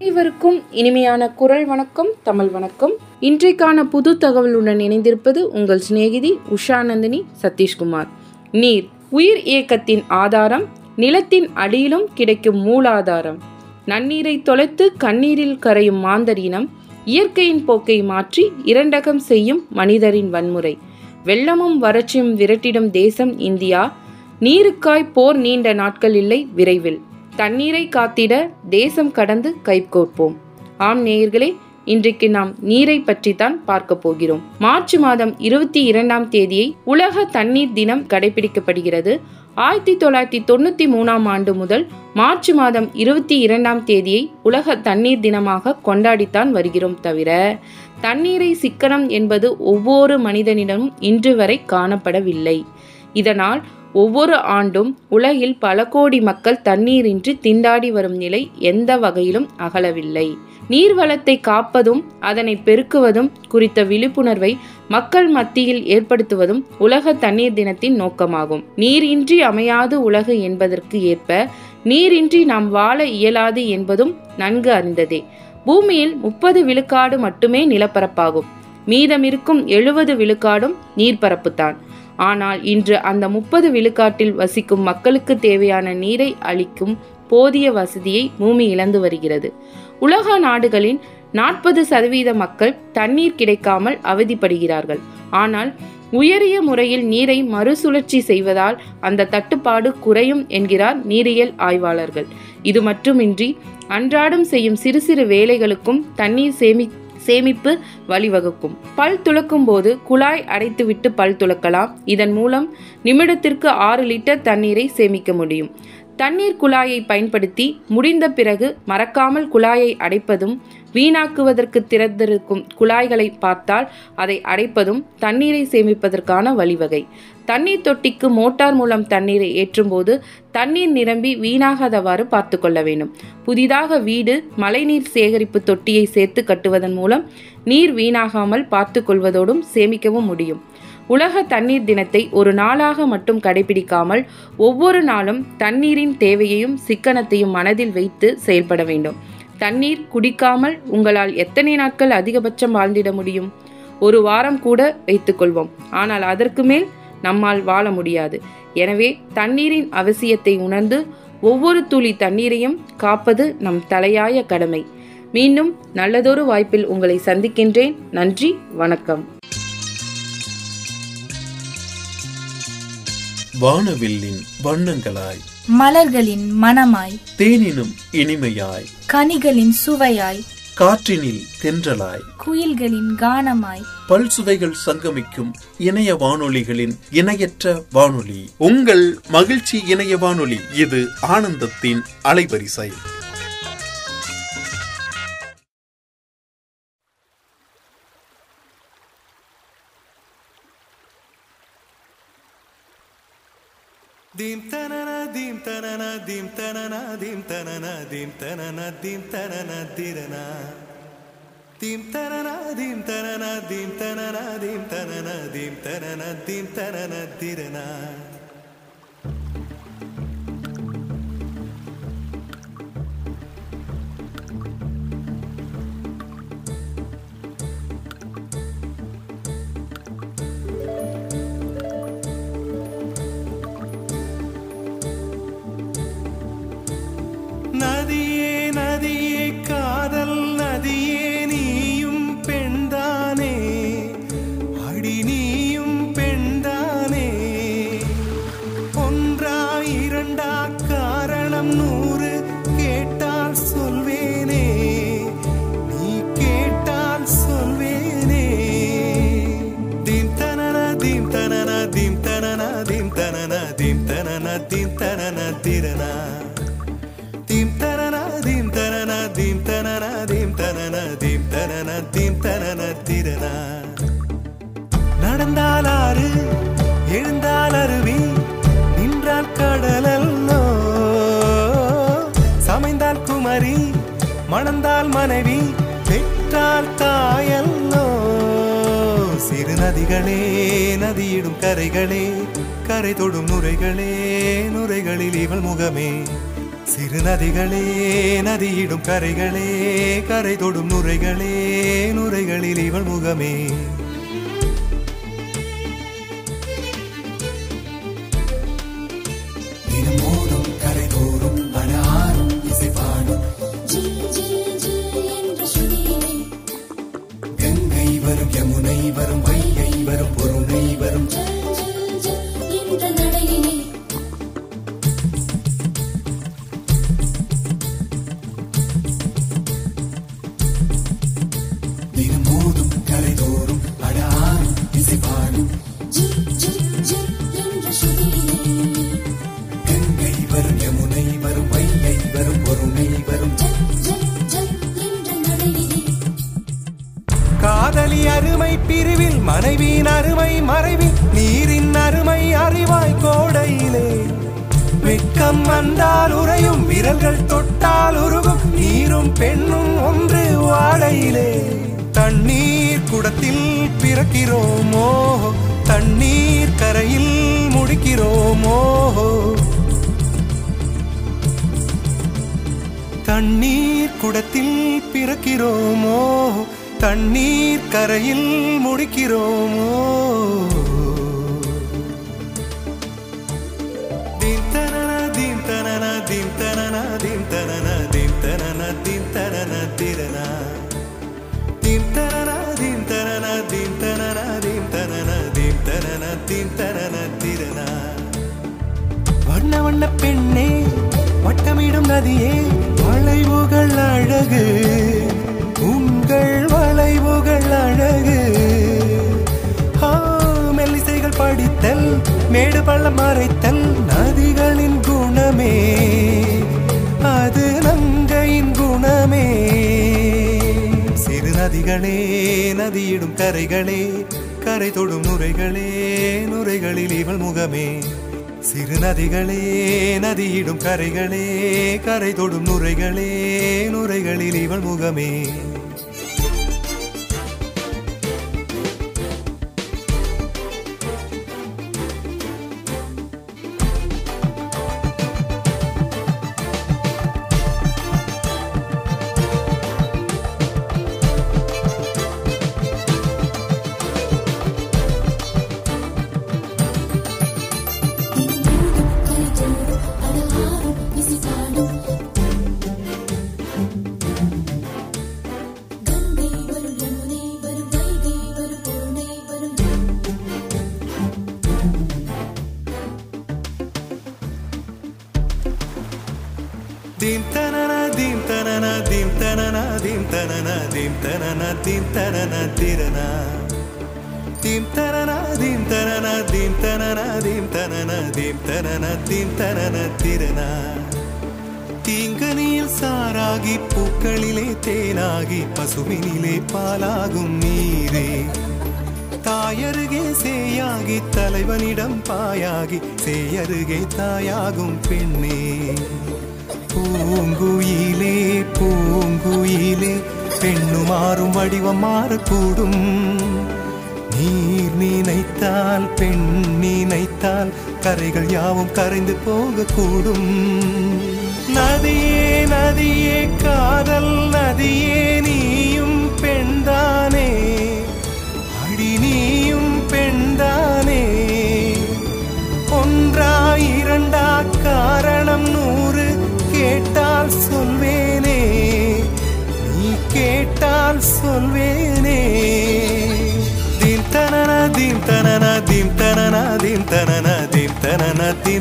அனைவருக்கும் இனிமையான குரல் வணக்கம் தமிழ் வணக்கம். இன்றைக்கான புது தகவலுடன் இணைந்திருப்பது உங்கள் சிநேகிதி உஷாநந்தினி சதீஷ்குமார். நீர் உயிர் இயக்கத்தின் ஆதாரம் நிலத்தின் அடியிலும் கிடைக்கும் மூலாதாரம். நன்னீரை தொலைத்து கண்ணீரில் கரையும் மாந்தரினம் இயற்கையின் போக்கை மாற்றி இரண்டகம் செய்யும் மனிதரின் வன்முறை. வெள்ளமும் வறட்சியும் விரட்டிடும் தேசம் இந்தியா. நீருக்காய் போர் நீண்ட நாட்கள் இல்லை விரைவில். தண்ணீரை காத்திட தேசம் கடந்து கைகோர்ப்போம். ஆம் நேயர்களே இன்றைக்கு நாம் நீரை பற்றித்தான் பார்க்க போகிறோம். மார்ச் மாதம் இருபத்தி இரண்டாம் தேதியை உலக தண்ணீர் தினம் கடைபிடிக்கப்படுகிறது. ஆயிரத்தி தொள்ளாயிரத்தி தொண்ணூத்தி மூணாம் ஆண்டு முதல் மார்ச் மாதம் இருபத்தி இரண்டாம் தேதியை உலக தண்ணீர் தினமாக கொண்டாடித்தான் வருகிறோம் தவிர தண்ணீரை சிக்கனம் என்பது ஒவ்வொரு மனிதனிடமும் இன்று வரை காணப்படவில்லை. இதனால் ஒவ்வொரு ஆண்டும் உலகில் பல கோடி மக்கள் தண்ணீரின்றி திண்டாடி வரும் நிலை எந்த வகையிலும் அகலவில்லை. நீர்வளத்தை காப்பதும் அதனை பெருக்குவதும் குறித்த விழிப்புணர்வை மக்கள் மத்தியில் ஏற்படுத்துவதும் உலக தண்ணீர் தினத்தின் நோக்கமாகும். நீரின்றி அமையாது உலகு என்பதற்கு ஏற்ப நீரின்றி நாம் வாழ இயலாது என்பதும் நன்கு அறிந்ததே. பூமியில் முப்பது விழுக்காடு மட்டுமே நிலப்பரப்பாகும். மீதமிருக்கும் எழுபது விழுக்காடும் நீர்ப்பரப்புத்தான். ஆனால் இன்று அந்த முப்பது விழுக்காட்டில் வசிக்கும் மக்களுக்கு தேவையான நீரை அளிக்கும் போதிய வசதியை பூமி இழந்து வருகிறது. உலக நாடுகளின் நாற்பது சதவீத மக்கள் தண்ணீர் கிடைக்காமல் அவதிப்படுகிறார்கள். ஆனால் உயரிய முறையில் நீரை மறுசுழற்சி செய்வதால் அந்த தட்டுப்பாடு குறையும் என்கிறார் நீரியல் ஆய்வாளர்கள். இது மட்டுமின்றி அன்றாடம் செய்யும் சிறு சிறு வேலைகளுக்கும் தண்ணீர் சேமி சேமிப்பு வழிவகுக்கும். பல் துளக்கும் போது குழாய் அடைத்துவிட்டு பல் துளக்கலாம். இதன் மூலம் நிமிடத்திற்கு ஆறு லிட்டர் தண்ணீரை சேமிக்க முடியும். தண்ணீர் குழாயை பயன்படுத்தி முடிந்த பிறகு மறக்காமல் குழாயை அடைப்பதும் வீணாக்குவதற்கு திறந்திருக்கும் குழாய்களை பார்த்தால் அதை அடைப்பதும் தண்ணீரை சேமிப்பதற்கான வழிவகை. தண்ணீர் தொட்டிக்கு மோட்டார் மூலம் தண்ணீரை ஏற்றும்போது தண்ணீர் நிரம்பி வீணாகாதவாறு பார்த்து கொள்ள வேண்டும். புதிதாக வீடு மழைநீர் சேகரிப்பு தொட்டியை சேர்த்து கட்டுவதன் மூலம் நீர் வீணாகாமல் பார்த்து கொள்வதோடும் சேமிக்கவும் முடியும். உலக தண்ணீர் தினத்தை ஒரு நாளாக மட்டும் கடைபிடிக்காமல் ஒவ்வொரு நாளும் தண்ணீரின் தேவையையும் சிக்கனத்தையும் மனதில் வைத்து செயல்பட வேண்டும். தண்ணீர் குடிக்காமல் உங்களால் எத்தனை நாட்கள் அதிகபட்சம் வாழ்ந்திட முடியும்? ஒரு வாரம் கூட வைத்துக்கொள்வோம் ஆனால் அதற்கு மேல் நம்மால் வாழ முடியாது. எனவே தண்ணீரின் அவசியத்தை உணர்ந்து ஒவ்வொரு துளி தண்ணீரையும் காப்பது நம் தலையாய கடமை. மீண்டும் நல்லதொரு வாய்ப்பில் உங்களை சந்திக்கின்றேன். நன்றி வணக்கம். வானவில்லின் வண்ணங்களாய். மலர்களின் மணமாய் தேனினும் இனிமையாய். கனிகளின் சுவையாய். காற்றினில் தென்றலாய். குயில்களின் கானமாய். பல்சுவைகள் சங்கமிக்கும் இணைய வானொலிகளின் இணையற்ற வானொலி. உங்கள் மகிழ்ச்சி இணைய வானொலி. இது ஆனந்தத்தின் அலைவரிசை. Dim tanana dim tanana dim tanana dim tanana dim tanana dim tanana dirana Dim tanana dim tanana dim tanana dim tanana dim tanana dim tanana dirana தீம் தனன திறனா? நடந்தால் ஆறு எழுந்தால் அருவி நின்றால் கடலல்லோ சமைந்தால் குமரி மணந்தால் மனைவி பெற்றால் தாயல்லோ சிறு நதிகளே நதியிடும் கரைகளே கரை தொடும் நுரைகளே நுரைகளில் இவள் முகமே. சிறு நதிகளே நதியிடும் கரைகளே கரை தொடும் நுரைகளே நுரைகளில் இவள் முகமே. உள்ளம் வந்தால் உறையும் விரல்கள் தொட்டால் உருகும் நீரும் பெண்ணும் ஒன்று வாழையிலே. தண்ணீர் குடத்தில் பிறக்கிறோமோ? தண்ணீர் கரையில் முடிக்கிறோமோ? தண்ணீர் குடத்தில் பிறக்கிறோமோ? தண்ணீர் கரையில் முடிக்கிறோமோ? தீம் தனன தீம் தனன தீம் தனன திரனா. தீம் தனன தீம் தனன தீம் தனன தீம் தனன தீம் தனன தீம் தனன திரனா. வண்ண வண்ண பெண்ணே வட்டமிடும் நதியே வளைவுகள் அழகு. உங்கள் வளைவுகள் அழகு. ஆ, மெல்லிசைகள் படித்தல் மேடு பள்ளம் மறைத்தல் நதிகளின் குணமே. கங்கையின் குணமே. சிறு நதிகளே நதியிடும் கரைகளே கரை தொடும் நுரைகளே நுரைகளில் இவள் முகமே. சிறு நதிகளே நதியிடும் கரைகளே கரை தொடும் நுரைகளே நுரைகளில் இவள் முகமே. தீம் தனன தீம் தனன தீம் தனன தீம் தனன தீம் தனன தீம் தனன திரனா தீம் தனன தீம் தனன தீம் தனன தீம் தனன தீம் தனன தீம் தனன திரனா தீங்கனியில் சாராகி பூக்களிலே தேனாகி பசுவினிலே பாலாகும் நீரே தாயருகே சேயாகி தலைவனிடம் பாயாகி சேயருகே தாயாகும் பெண்ணே பூங்குயிலே பூங்குயிலே பெண்ணு மாறும் வடிவம் மாறக்கூடும். நீர் நினைத்தால் பெண் நினைத்தால் கரைகள் யாவும் கரைந்து போகக்கூடும். நதியே நதியே காதல் நதியே நீயும் பெண்தானே.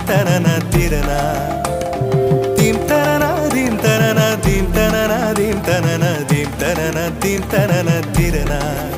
தனன தீம் தனன திரனா தீம் தனன தீம் தனன தீம்